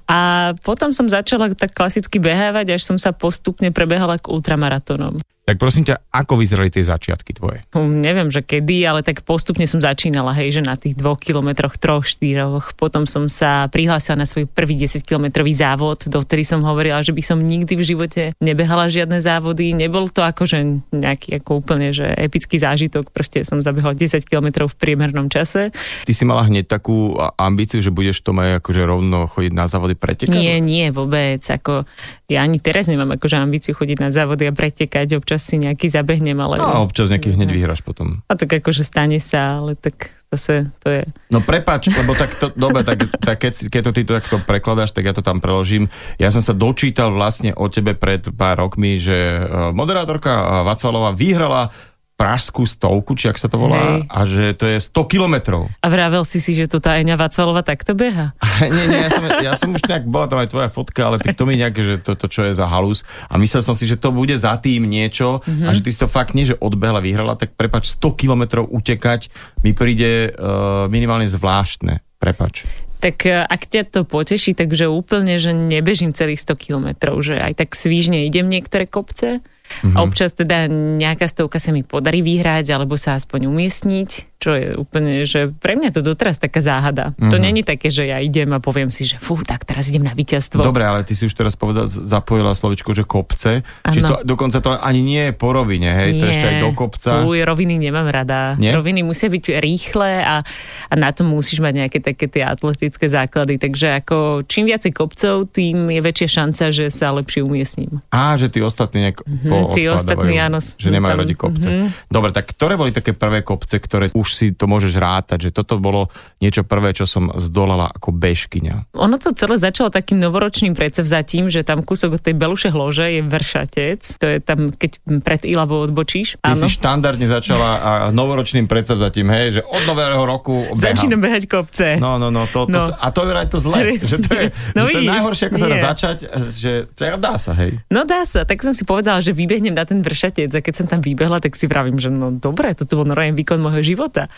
A potom som začala tak klasicky behávať, až som sa postupne prebehala k ultramaratónom. Tak prosím ťa, ako vyzerali tie začiatky tvoje? Hm, Neviem, že kedy, ale tak postupne som začínala, hej, že na tých dvoch kilometroch, troch, štyroch. Potom som sa prihlásila na svoj prvý 10 kilometrový závod, dovtedy som hovorila, že by som nikdy v živote nebehala žiadne závody. Nebol to akože nejaký ako úplne, že epický zážitok. Proste som zabehla 10 kilometrov v priemernom čase. Ty si mala hneď takú ambíciu, že budeš to aj akože rovno chodiť na závody pretekať? Nie, nie, vôbec. Ako, ja ani teraz nemám akože ambíciu chodiť na závody a pretekať. Občas si nejaký zabehnem, ale... No a občas nejaký hneď vyhráš potom. A tak akože stane sa, ale tak zase to je... No prepač, lebo tak to, dobre, tak, tak keď, keď to ty takto prekladáš, tak ja to tam preložím. Ja som sa dočítal vlastne o tebe pred pár rokmi, že eh, moderátorka Vacvalová vyhrala pražskú stovku, či ak sa to volá, Hej. a že to je 100 kilometrov. A vravel si si, že tu tá Eňa Vacvalova takto beha? [LAUGHS] nie, nie, ja som, ja som už nejak, bola tam aj tvoja fotka, ale to mi nejak, že toto čo je za halus. A myslel som si, že to bude za tým niečo mm-hmm. a že ty si to fakt nie, že odbehla, vyhrala, tak prepač, 100 kilometrov utekať mi príde uh, minimálne zvláštne. Prepač. Tak e, ak ťa to poteší, takže úplne, že nebežím celých 100 kilometrov, že aj tak svížne idem niektoré kopce Mhm. a občas teda nejaká stovka sa mi podarí vyhrať alebo sa aspoň umiestniť, čo je úplne, že pre mňa to doteraz taká záhada. To Mhm. není také, že ja idem a poviem si, že fú, tak teraz idem na víťazstvo. Dobre, ale ty si už teraz povedal, zapojila slovičko, že kopce. Či to, dokonca to ani nie je po rovine, hej? To je ešte aj do kopca. Uj, roviny nemám rada. Nie? Roviny musia byť rýchle a, a na to musíš mať nejaké také tie atletické základy. Takže ako čím viacej kopcov, tým je väčšia šanca, že sa lepšie umiestním. Á, že tí ostatní nejak mm-hmm, Mhm, tí ostatní, áno, Že nemajú tam, radi kopce. mhm. Dobre, tak ktoré boli také prvé kopce, ktoré už si to môžeš rátať, že toto bolo niečo prvé, čo som zdolala ako bežkyňa. Ono to celé začalo takým novoročným predsevzatím, že tam kúsok od tej Beluše hlože je vršatec. To je tam, keď pred Ilavou odbočíš. Ty Áno. si štandardne začala a novoročným predsavzatím, hej, že od nového roku behám. Začínam behať kopce. No, no, no, to, to, No. A to je vraj to zle. Presne. že to je, No že to je najhoršie, ako sa dá začať, že, že dá sa, hej. No dá sa, tak som si povedala, že vybehnem na ten vršatec a keď som tam vybehla, tak si vravím, že no dobre, toto bol normálne výkon môjho života.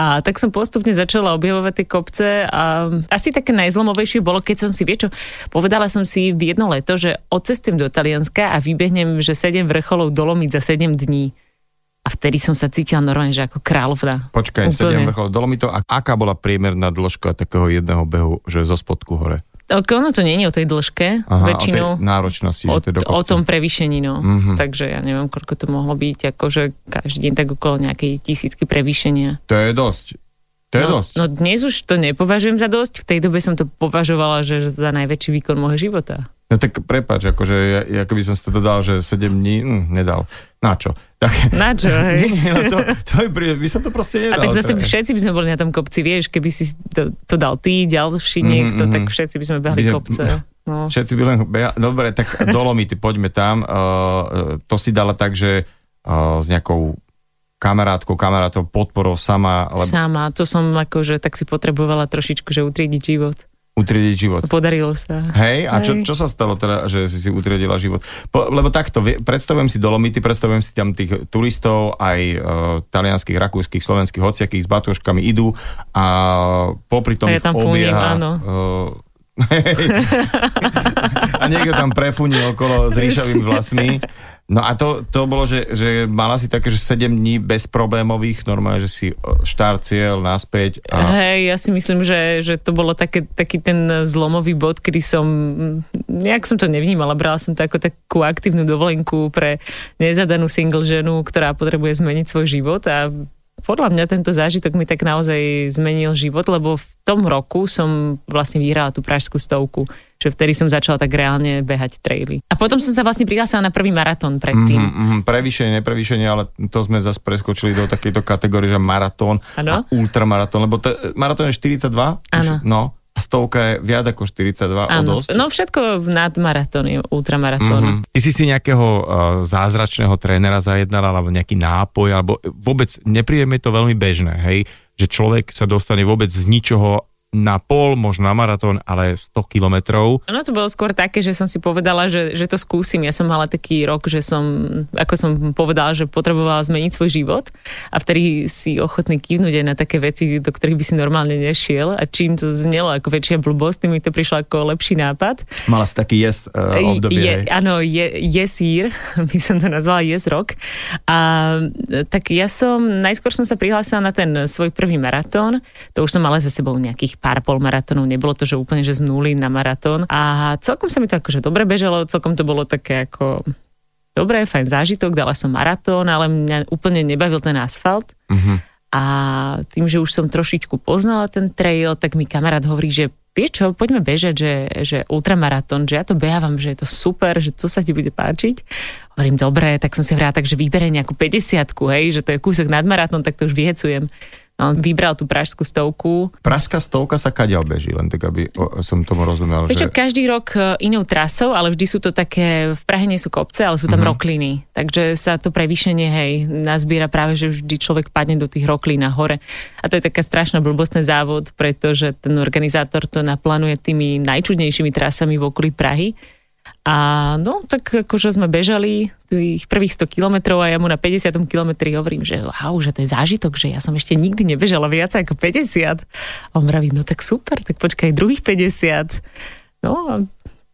A tak som postupne začala objavovať tie kopce a asi také najzlomovejšie bolo, keď som si, vie čo, povedala som si v jedno leto, že odcestujem do Talianska a vybehnem, že 7 vrcholov dolomiť za 7 dní. A vtedy som sa cítila normálne, že ako kráľovna. Počkaj, Úplne. 7 vrchol Dolomitov. A aká bola priemerná dĺžka takého jedného behu, že zo spodku hore? Ono to je o tej dĺžke, Aha, väčšinou. o tej náročnosti, o, že to je o tom prevýšení, no. Mhm. Mm-hmm. Takže ja neviem, koľko to mohlo byť, akože každý deň tak okolo nejakej tisícky prevýšenia. To je dosť. To je no, dosť. No dnes už to nepovažujem za dosť, v tej dobe som to považovala, že za najväčší výkon môjho života. No tak prepáč, akože ja, ja keby som si to dodal, že 7 dní, hm, nedal. Na čo? Tak, Na čo, [LAUGHS] hej? No to, to prí- by som to proste A nedal. tak zase je- všetci by sme boli na tom kopci, vieš, keby si to, to dal ty, ďalší niekto, mhm. tak všetci by sme behali Ide- kopce. [LAUGHS] No. Všetci by len beha... Dobre, tak Dolomity, poďme tam. Uh, to si dala tak, že uh, s nejakou kamarátkou, kamarátov, podporou sama, lebo Sama, to som akože tak si potrebovala trošičku, že utriediť život. utriediť život. Podarilo sa. Hej, a čo, Hej. čo sa stalo teda, že si si utriedila život? Po, lebo takto, predstavujem si Dolomity, predstavujem si tam tých turistov, aj uh, talianských, rakúskych, slovenských, hociakých s batožkami idú a popri tom A ja tam fúnim, obieha... áno. Uh, [LAUGHS] a niekto tam prefuní okolo s ríšavými vlasmi. [LAUGHS] No a to, to bolo, že, že mala si také, že 7 dní bezproblémových, normálne, že si štart, cieľ, naspäť. A... Hej, ja si myslím, že, že to bolo také, taký ten zlomový bod, kedy som, nejak som to nevnímala, brala som to ako takú aktívnu dovolenku pre nezadanú single ženu, ktorá potrebuje zmeniť svoj život a podľa mňa tento zážitok mi tak naozaj zmenil život, lebo v tom roku som vlastne vyhrala tú pražskú stovku, že vtedy som začala tak reálne behať traily. A potom som sa vlastne prihlásila na prvý maratón predtým. Mm, mm, prevýšenie, neprevýšenie, ale to sme zase preskočili do takejto kategórie, že maratón Áno. a ultramaratón, lebo to, maratón je 42, Áno. no a stovka je viac ako 42 o dosť. no všetko nad maratón je ultramaratón. Mhm. Ty si si nejakého uh, zázračného trénera zajednala, alebo nejaký nápoj, alebo vôbec nepríjeme to veľmi bežné, hej, že človek sa dostane vôbec z ničoho na pol, možno na maratón, ale 100 kilometrov. Ono to bolo skôr také, že som si povedala, že, že to skúsim. Ja som mala taký rok, že som, ako som povedala, že potrebovala zmeniť svoj život a vtedy si ochotný kývnuť aj na také veci, do ktorých by si normálne nešiel a čím to znelo ako väčšia blbosť, tým mi to prišlo ako lepší nápad. Mala si taký yes uh, obdobie, je, áno, je, yes year, [LAUGHS] by som to nazvala yes rok. A tak ja som, najskôr som sa prihlásila na ten svoj prvý maratón, to už som mala za sebou nejakých pár polmaratónov, nebolo to, že úplne, že z nuly na maratón. A celkom sa mi to akože dobre bežalo, celkom to bolo také ako dobré, fajn zážitok, dala som maratón, ale mňa úplne nebavil ten asfalt. Mhm. A tým, že už som trošičku poznala ten trail, tak mi kamarát hovorí, že vieš čo, poďme bežať, že, že ultramaratón, že ja to behávam, že je to super, že to sa ti bude páčiť. Hovorím, dobre, tak som si vrala tak, že vyberiem nejakú 50 hej, že to je kúsok nad maratón, tak to už vyhecujem. On vybral tú pražskú stovku. Pražská stovka sa kadiaľ beží, len tak, aby o, som tomu rozumel. Vieš čo, že... každý rok e, inou trasou, ale vždy sú to také, v Prahe nie sú kopce, ale sú tam mm-hmm. rokliny. Takže sa to prevýšenie, hej, nazbiera práve, že vždy človek padne do tých roklín na hore. A to je taká strašná blbostný závod, pretože ten organizátor to naplánuje tými najčudnejšími trasami v okolí Prahy. A no, tak akože sme bežali tých prvých 100 kilometrov a ja mu na 50 kilometri hovorím, že wow, že to je zážitok, že ja som ešte nikdy nebežala viac ako 50. A on vraví, no tak super, tak počkaj, druhých 50. No a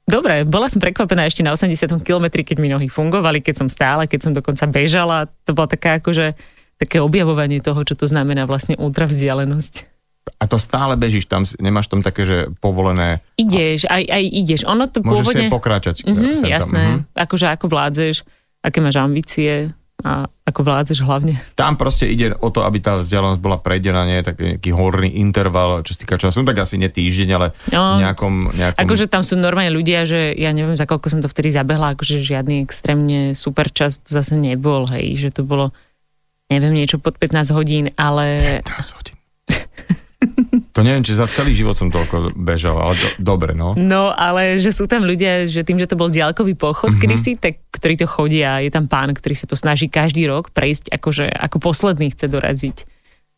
Dobre, bola som prekvapená ešte na 80 kilometri, keď mi nohy fungovali, keď som stála, keď som dokonca bežala. To bolo také akože také objavovanie toho, čo to znamená vlastne ultravzdialenosť. A to stále bežíš tam, nemáš tam také, že povolené... Ideš, aj, aj ideš. Ono to Môžeš pôvodne... si pokračať. Mhm, tam, jasné. mhm. Akože ako vládzeš, aké máš ambície a ako vládzeš hlavne. Tam proste ide o to, aby tá vzdialenosť bola prejdená, nie taký nejaký horný interval, čo sa týka času, no tak asi nie týždeň, ale No, v nejakom, nejakom... Akože tam sú normálne ľudia, že ja neviem, za koľko som to vtedy zabehla, akože žiadny extrémne super čas to zase nebol, hej, že to bolo neviem, niečo pod 15 hodín, ale 15 hodín. To neviem, či za celý život som toľko bežal, ale do, dobre, no. No, ale že sú tam ľudia, že tým, že to bol diaľkový pochod mm-hmm. kedysi, tak ktorí to chodia, je tam pán, ktorý sa to snaží každý rok prejsť, akože ako posledný chce doraziť.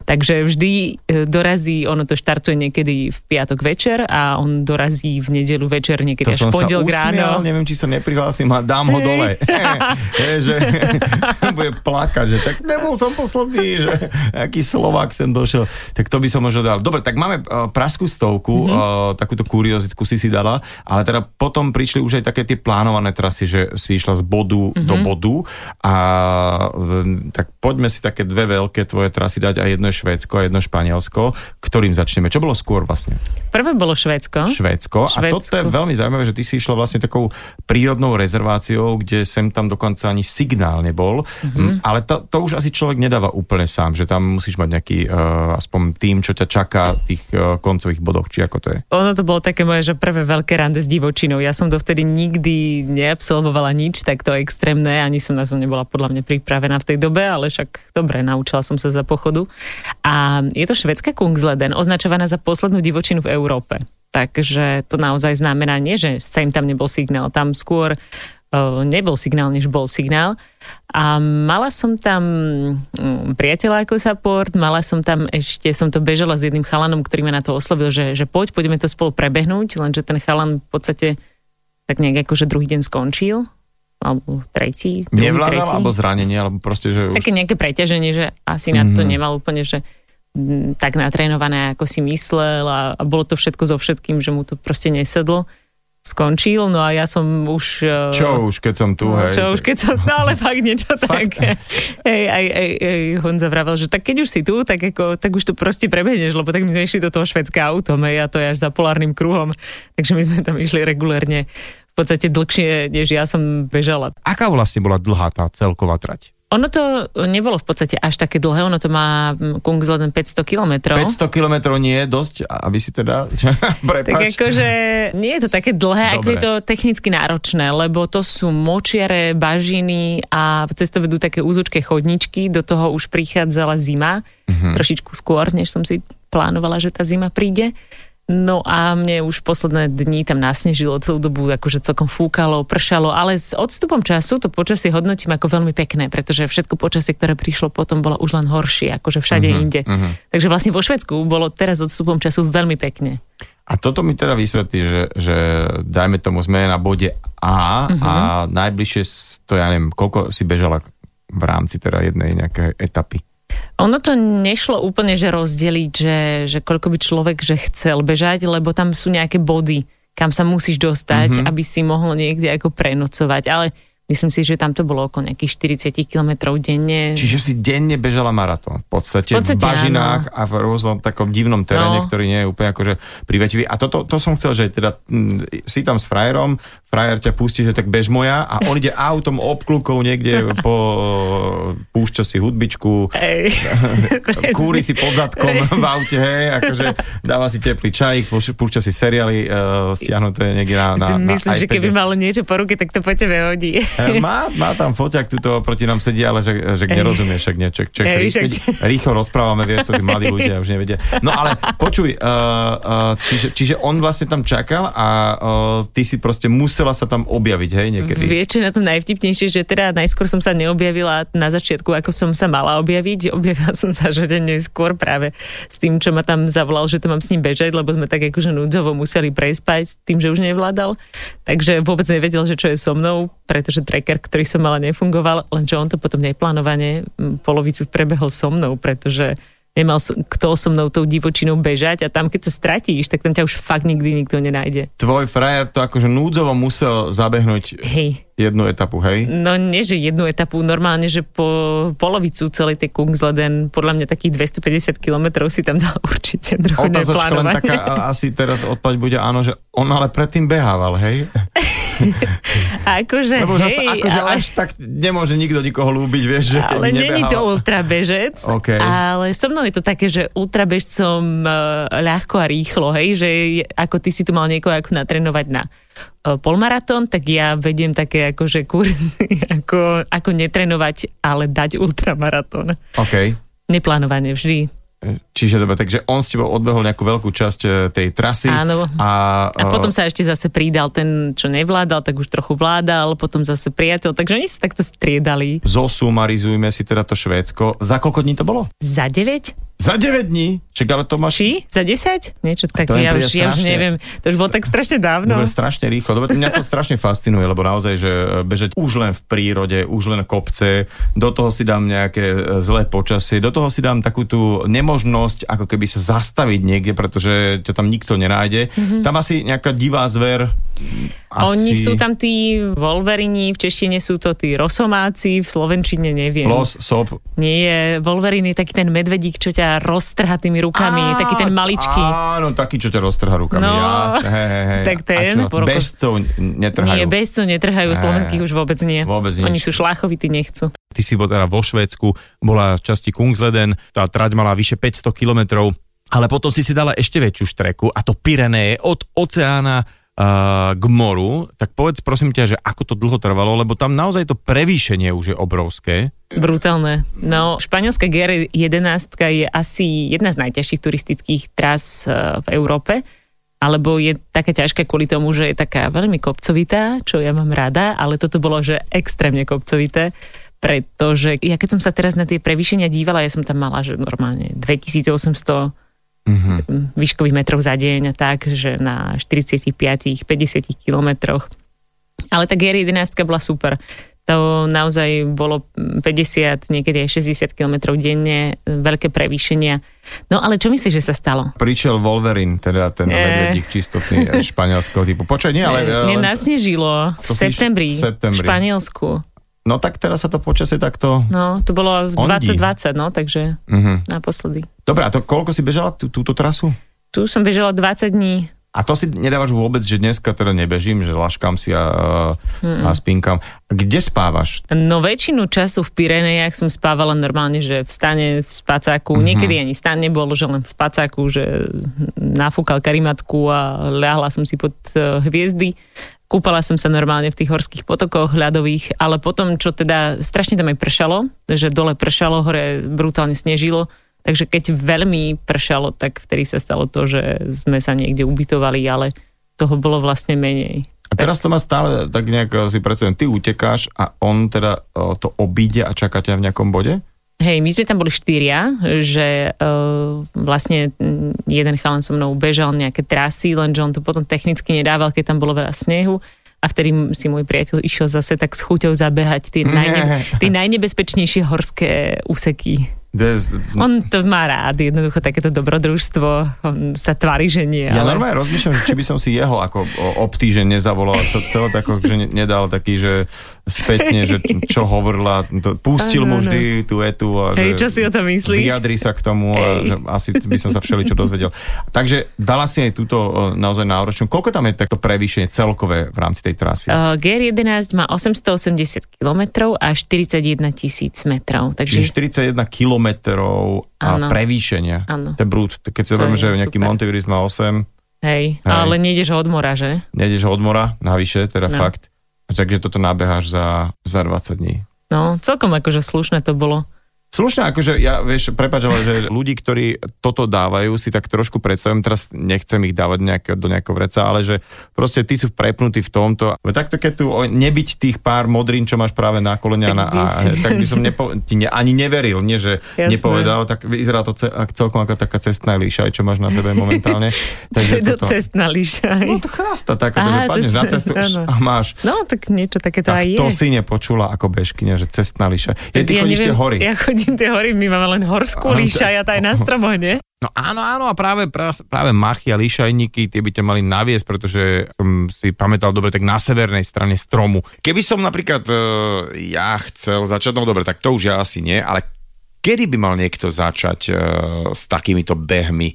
Takže vždy e, dorazí, ono to štartuje niekedy v piatok večer a on dorazí v nedelu večer, niekedy To až v usmial, ráno. neviem, či sa neprihlásim a dám ho dole. [LAUGHS] Je, že [LAUGHS] bude plakať, že tak nebol som posledný, že aký Slovák sem došiel. Tak to by som možno dal. Dobre, tak máme uh, praskú stovku, Mhm. mm-hmm. uh, takúto kuriozitku si si dala, ale teda potom prišli už aj také tie plánované trasy, že si išla z bodu mm-hmm. do bodu a tak poďme si také dve veľké tvoje trasy dať a jedno je Švédsko a jedno Španielsko. Ktorým začneme? Čo bolo skôr vlastne? Prvé bolo Švédsko. Švédsko. A toto je veľmi zaujímavé, že ty si išla vlastne takou prírodnou rezerváciou, kde sem tam dokonca ani signál nebol. Mm-hmm. Ale to, to už asi človek nedáva úplne sám, že tam musíš mať nejaký uh, aspoň tým, čo ťa čaká v tých uh, koncových bodoch, či ako to je. Ono to bolo také moje, že prvé veľké rande s divočinou. Ja som dovtedy nikdy neabsolvovala nič takto extrémne, ani som na to nebola podľa mňa pripravená v tej dobe, ale však dobre, naučila som sa za pochodu. A je to švedská Kungsleden, označovaná za poslednú divočinu v Európe. Takže to naozaj znamená nie, že sa im tam nebol signál, tam skôr uh, nebol signál, než bol signál. A mala som tam mm, priateľa ako support, mala som tam ešte, som to bežala s jedným chalanom, ktorý ma na to oslovil, že, že poď, poďme to spolu prebehnúť, lenže ten chalan v podstate tak nejak akože druhý deň skončil, alebo tretí, druhý, Nevládal, tretí. alebo zranenie, alebo proste, že už... Také nejaké preťaženie, že asi na to Mhm. nemal úplne, že mm, tak natrénované, ako si myslel a, a bolo to všetko so všetkým, že mu to proste nesedlo. Skončil, no a ja som už... eh, Čo už, keď som tu, No, hej. čo už keď som, no ale fakt niečo [LAUGHS] Fakt? také. Hej, aj, aj, aj Honza vravel, že tak keď už si tu, tak, ako, tak už tu proste prebehneš, lebo tak my sme išli do toho švedského autom, hej, a to je až za polárnym kruhom, takže my sme tam išli regulérne podstate dlhšie, než ja som bežala. Aká vlastne bola dlhá tá celková trať? Ono to nebolo v podstate až také dlhé, ono to má mm, Kungsleden 500 kilometrov. 500 kilometrov nie je dosť, aby si teda... [LAUGHS] Tak Prepač. akože nie je to také dlhé, ako Dobre. je to technicky náročné, lebo to sú močiare, bažiny a cez to vedú také úzučké chodničky, do toho už prichádzala zima, Mhm. trošičku skôr, než som si plánovala, že tá zima príde. No a mne už posledné dni tam nasnežilo celú dobu, akože celkom fúkalo, pršalo, ale s odstupom času to počasie hodnotím ako veľmi pekné, pretože všetko počasie, ktoré prišlo potom, bolo už len horšie, akože všade Mhm, inde. mhm. Takže vlastne vo Švedsku bolo teraz odstupom času veľmi pekne. A toto mi teda vysvetlí, že, že dajme tomu, sme na bode A Mhm. a najbližšie, to ja neviem, koľko si bežala v rámci teda jednej nejakej etapy. Ono to nešlo úplne, že rozdeliť, že, že koľko by človek že chcel bežať, lebo tam sú nejaké body, kam sa musíš dostať, Mhm. mm-hmm. aby si mohol niekde ako prenocovať. Ale myslím si, že tam to bolo okolo nejakých 40 kilometrov denne. Čiže si denne bežala maratón. V podstate, V podstate v bažinách a v rôznom takom divnom teréne, No. ktorý nie je úplne akože privetivý. A toto to som chcel, že teda mm, si tam s frajerom, frajer ťa pustí, že tak bež moja a on ide autom obklukou niekde po púšťa si hudbičku, Ej, [LAUGHS] kúri si pod zadkom v aute, hej, akože dáva si teplý čajík, púšťa, si seriály uh, stiahnuté niekde na, na, si na myslím, že iPade. keby malo niečo po ruke, tak to po tebe hodí. E, Má, má tam foťak, tuto proti nám sedí, ale že, že nerozumieš, však nie, ček, ček, Ej, však- keď rýchlo rozprávame, vieš, to tí mladí ľudia už nevedia. No ale počuj, uh, uh, čiže, čiže on vlastne tam čakal a uh, ty si proste musela sa tam objaviť, hej, niekedy. Vieš, čo na tom najvtipnejšie, že teda najskôr som sa neobjavila na začiatku, ako som sa mala objaviť. [LAUGHS] Objavila som sa, že neskôr práve s tým, čo ma tam zavolal, že to mám s ním bežať, lebo sme tak akože núdzovo museli prespať tým, že už nevládal. Takže vôbec nevedel, že čo je so mnou, pretože tracker, ktorý som mala, nefungoval, lenže on to potom neplánovane polovicu prebehol so mnou, pretože nemal som- kto so mnou tou divočinou bežať a tam, keď sa stratíš, tak tam ťa už fakt nikdy nikto nenájde. Tvoj frajer to akože núdzovo musel zabehnúť Hej, jednu etapu, hej? No nie, že jednu etapu, normálne, že po polovicu celej tej Kungsleden, podľa mňa takých 250 kilometrov si tam dal [LAUGHS] určite druhé Otázočka len taká, asi teraz odpoveď bude áno, že on ale predtým behával, hej? [LAUGHS] akože, Lebo hej, zase akože ale, až tak nemôže nikto nikoho ľúbiť, vieš, že ale není to ultrabežec, OK. ale so mnou je to také, že ultrabežcom uh, ľahko a rýchlo, hej, že ako ty si tu mal niekoho ako natrénovať na polmaratón, tak ja vediem také akože kurzy, [LAUGHS] ako, ako netrénovať, ale dať ultramaratón. OK. Neplánovanie vždy. Čiže dobre, takže on s tebou odbehol nejakú veľkú časť e, tej trasy. Áno. A, A potom sa ešte zase pridal ten, čo nevládal, tak už trochu vládal, potom zase priateľ, takže oni sa takto striedali. zosumarizujme si teda to Švédsko. Za koľko dní to bolo? Za 9? Za 9 dní? Čak, ale to máš... Či? Za 10? Niečo také, ja už, ja už neviem. To už bolo tak strašne dávno. Dobre, strašne rýchlo. Dobre, mňa to strašne fascinuje, lebo naozaj, že bežať už len v prírode, už len kopce, do toho si dám nejaké e, zlé počasie, do toho si dám takú tú nemožnosť, ako keby sa zastaviť niekde, pretože ťa tam nikto nenájde. Mhm. Tam asi nejaká divá zver asi... Oni sú tam tí Wolverini, v češtine sú to tí Rosomáci, v slovenčine neviem. Los, sop. Nie je, je taký ten medvedík, čo ťa roztrha tými rukami, Á, taký ten maličký. Áno, taký, čo ťa roztrha rukami. No, jasne, hej, hej, hej. tak ten A čo, po bežcov netrhajú. Nie, bezcov netrhajú, Á, slovenských už vôbec nie. vôbec nič. Oni sú šláchovití, nechcú. Ty si bol teda vo Švédsku, bola v časti Kungsleden, tá trať mala vyše 500 kilometrov, ale potom si si dala ešte väčšiu štreku a to Pyreneje od oceána k moru, tak povedz prosím ťa, že ako to dlho trvalo, lebo tam naozaj to prevýšenie už je obrovské. Brutálne. No, španielská GR11 je asi jedna z najťažších turistických tras eh, v Európe, alebo je taká ťažká kvôli tomu, že je taká veľmi kopcovitá, čo ja mám rada, ale toto bolo, že extrémne kopcovité, pretože ja keď som sa teraz na tie prevýšenia dívala, ja som tam mala, že normálne 2800 Mhm. výškových metrov za deň a tak, že na 45-50 kilometroch. Ale tá GR11 bola super. To naozaj bolo 50, niekedy aj 60 km denne, veľké prevýšenia. No ale čo myslíš, že sa stalo? Prišiel Wolverine, teda ten Nie. medvedík čistotný [LAUGHS] eh, španielského typu. Počkaj, nie, ale... eh, Mne len- nasnežilo v septembri, v septembri. v Španielsku. No tak teraz sa to počasie takto... No, to bolo v Ondí. 2020, no, takže Mhm. naposledy. Dobre, a to koľko si bežala tú, túto trasu? Tu som bežala 20 dní. A to si nedávaš vôbec, že dneska teda nebežím, že laškám si a, a spinkam. Kde spávaš? No väčšinu času v Pyrenejach som spávala normálne, že v stane, v spacáku. Mhm. Niekedy ani stan nebol, že len v spacáku, že nafúkal karimatku a ľahla som si pod eh, hviezdy. Kúpala som sa normálne v tých horských potokoch ľadových, ale potom, čo teda strašne tam aj pršalo, že dole pršalo, hore brutálne snežilo, takže keď veľmi pršalo, tak vtedy sa stalo to, že sme sa niekde ubytovali, ale toho bolo vlastne menej. A teraz to má stále tak nejak eh, si predstavím, ty utekáš a on teda eh, to obíde a čaká ťa v nejakom bode? Hej, my sme tam boli štyria, že uh, vlastne mm, jeden chalan so mnou bežal nejaké trasy, lenže on to potom technicky nedával, keď tam bolo veľa snehu a vtedy si môj priateľ išiel zase tak s chuťou zabehať tie, najne, tie najnebezpečnejšie horské úseky. Des, On to má rád, jednoducho takéto dobrodružstvo, on sa tvári, že nie. ja ale... normálne rozmýšľam, či by som si jeho ako ob týždeň nezavolal, co, celé tako, že ne- nedal taký, že spätne, že čo hovorila, to, pustil mu Áno, áno. vždy tú etu a Hej, že čo si o tom myslíš? vyjadri sa k tomu a Hej. že asi by som sa všeličo dozvedel. Takže dala si aj túto naozaj náročnú. Koľko tam je takto prevýšenie celkové v rámci tej trasy? Uh, GR11 má 880 km a 41 tisíc metrov. Takže Čiže 41 kilometrov a Áno. prevýšenia. Áno. To je brút. Keď si je že nejaký. Montevideo má 8, Hej, Hej. ale nejdeš od mora, že? nejdeš od mora, navyše, teda No. fakt. Takže toto nabeháš za, za 20 dní. No, celkom akože slušné to bolo. Slušne, akože ja, vieš, prepáč, ale že ľudí, ktorí toto dávajú, si tak trošku predstavím, teraz nechcem ich dávať nejaké, do nejakého vreca, ale že proste ty sú prepnutí v tomto. Veď Takto keď tu nebyť tých pár modrín, čo máš práve na kolenia, Tak na, a, si- tak by som nepo, ti ne, ani neveril, nie že Jasné. nepovedal, tak vyzerá to ce, celkom ako taká cestná líša, čo máš na sebe momentálne. [LAUGHS] Čo je to toto- cestná liša. No to chrasta taká, Aha, že padneš na cestná, cestu áno. a máš. No, tak niečo také to Tak aj je. to si nepočula ako bežkyňa, že cestná líša. Je, ty ja chodíš tie hory. Ja chodím tie hory, my máme len horskú Áno, líša, to- ja to aj na stromoch, nie? No áno, áno a práve, práve, machy a líšajníky, tie by ťa mali naviesť, pretože som si pamätal dobre, tak na severnej strane stromu. Keby som napríklad uh, ja chcel začať, no dobre, tak to už ja asi nie, ale kedy by mal niekto začať uh, s takýmito behmi?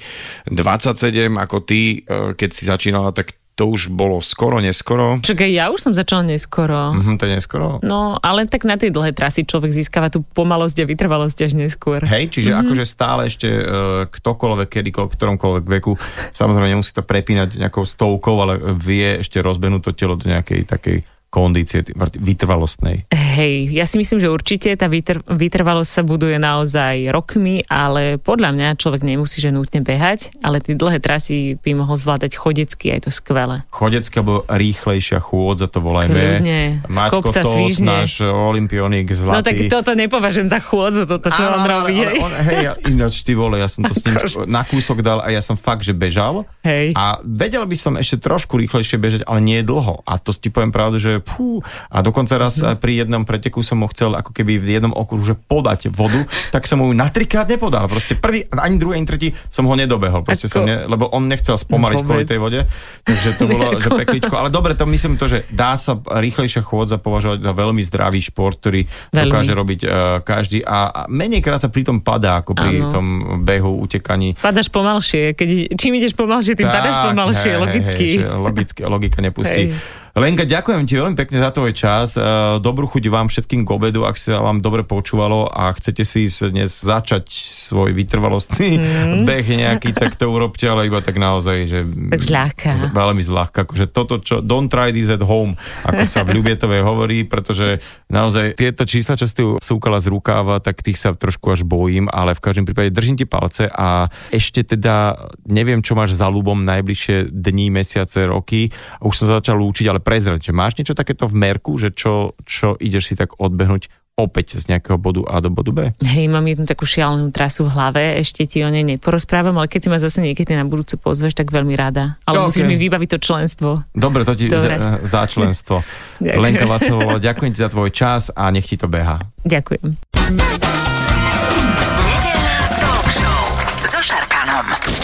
27 ako ty, uh, keď si začínala, tak to už bolo skoro, neskoro. Však aj ja už som začala neskoro. Mhm, to je neskoro. No, ale tak na tej dlhé trasy človek získava tú pomalosť a vytrvalosť až neskôr. Hej, čiže mm-hmm. akože stále ešte uh, ktokoľvek, kedykoľvek, v ktoromkoľvek veku, samozrejme nemusí to prepínať nejakou stovkou, ale vie ešte rozbehnúť to telo do nejakej takej kondície vytrvalostnej. Hej, ja si myslím, že určite tá vytr- vytrvalosť sa buduje naozaj rokmi, ale podľa mňa človek nemusí že nutne behať, ale tie dlhé trasy by mohol zvládať chodecky, aj to skvelé. Chodecké alebo rýchlejšia chôdza, to volajme. Kľudne, z Maťko kopca Tos, svižne. náš olimpionik zlatý. No tak toto nepovažujem za chôdzu, toto čo on Áno, robí. ale, hej. on, hej, ja- ináč ty vole, ja som to s ním na kúsok dal a ja som fakt, že bežal. Hej. A vedel by som ešte trošku rýchlejšie bežať, ale nie dlho. A to ti poviem pravdu, že pú, a dokonca raz mm. pri jednom preteku som mu chcel ako keby v jednom okruhu že podať vodu, tak som mu ju na trikrát nepodal. Proste prvý, ani druhý, ani tretí som ho nedobehol. Proste Ako? som ne, lebo on nechcel spomaliť No, kvôli tej vode. Takže to bolo, že pekličko. Ale dobre, to myslím to, že dá sa rýchlejšia chôdza považovať za veľmi zdravý šport, ktorý Veľmi. dokáže robiť uh, každý a, a menej krát sa pri tom padá, ako pri Áno. tom behu, utekaní. Padáš pomalšie. Keď, čím ideš pomalšie, tým padáš pomalšie, hej, logicky. Hej, logicky, logika nepustí. Hej. Lenka, ďakujem ti veľmi pekne za tvoj čas. Eh, Dobrú chuť vám všetkým k obedu, ak sa vám dobre počúvalo a chcete si dnes začať svoj vytrvalostný beh nejaký, tak to urobte, ale iba tak naozaj, že... Tak zľahka. Veľmi zľahka. Akože toto, čo... Don't try this at home, ako sa v Ľubietovej hovorí, pretože naozaj tieto čísla, čo si tu súkala z rukáva, tak tých sa trošku až bojím, ale v každom prípade držím ti palce a ešte teda neviem, čo máš za ľubom najbližšie dní, mesiace, roky. Už som sa začal lúčiť, ale prezrať, že máš niečo takéto v merku, že čo, čo ideš si tak odbehnúť opäť z nejakého bodu A do bodu B? Hej, mám jednu takú šialenú trasu v hlave, ešte ti o nej neporozprávam, ale keď si ma zase niekedy na budúcu pozveš, tak veľmi rada. Ale Ok. musíš mi vybaviť to členstvo. Dobre, to ti Dobre. za, za členstvo. [LAUGHS] Ďakujem. Lenka Vacovová, ďakujem ti za tvoj čas a nech ti to beha. Ďakujem.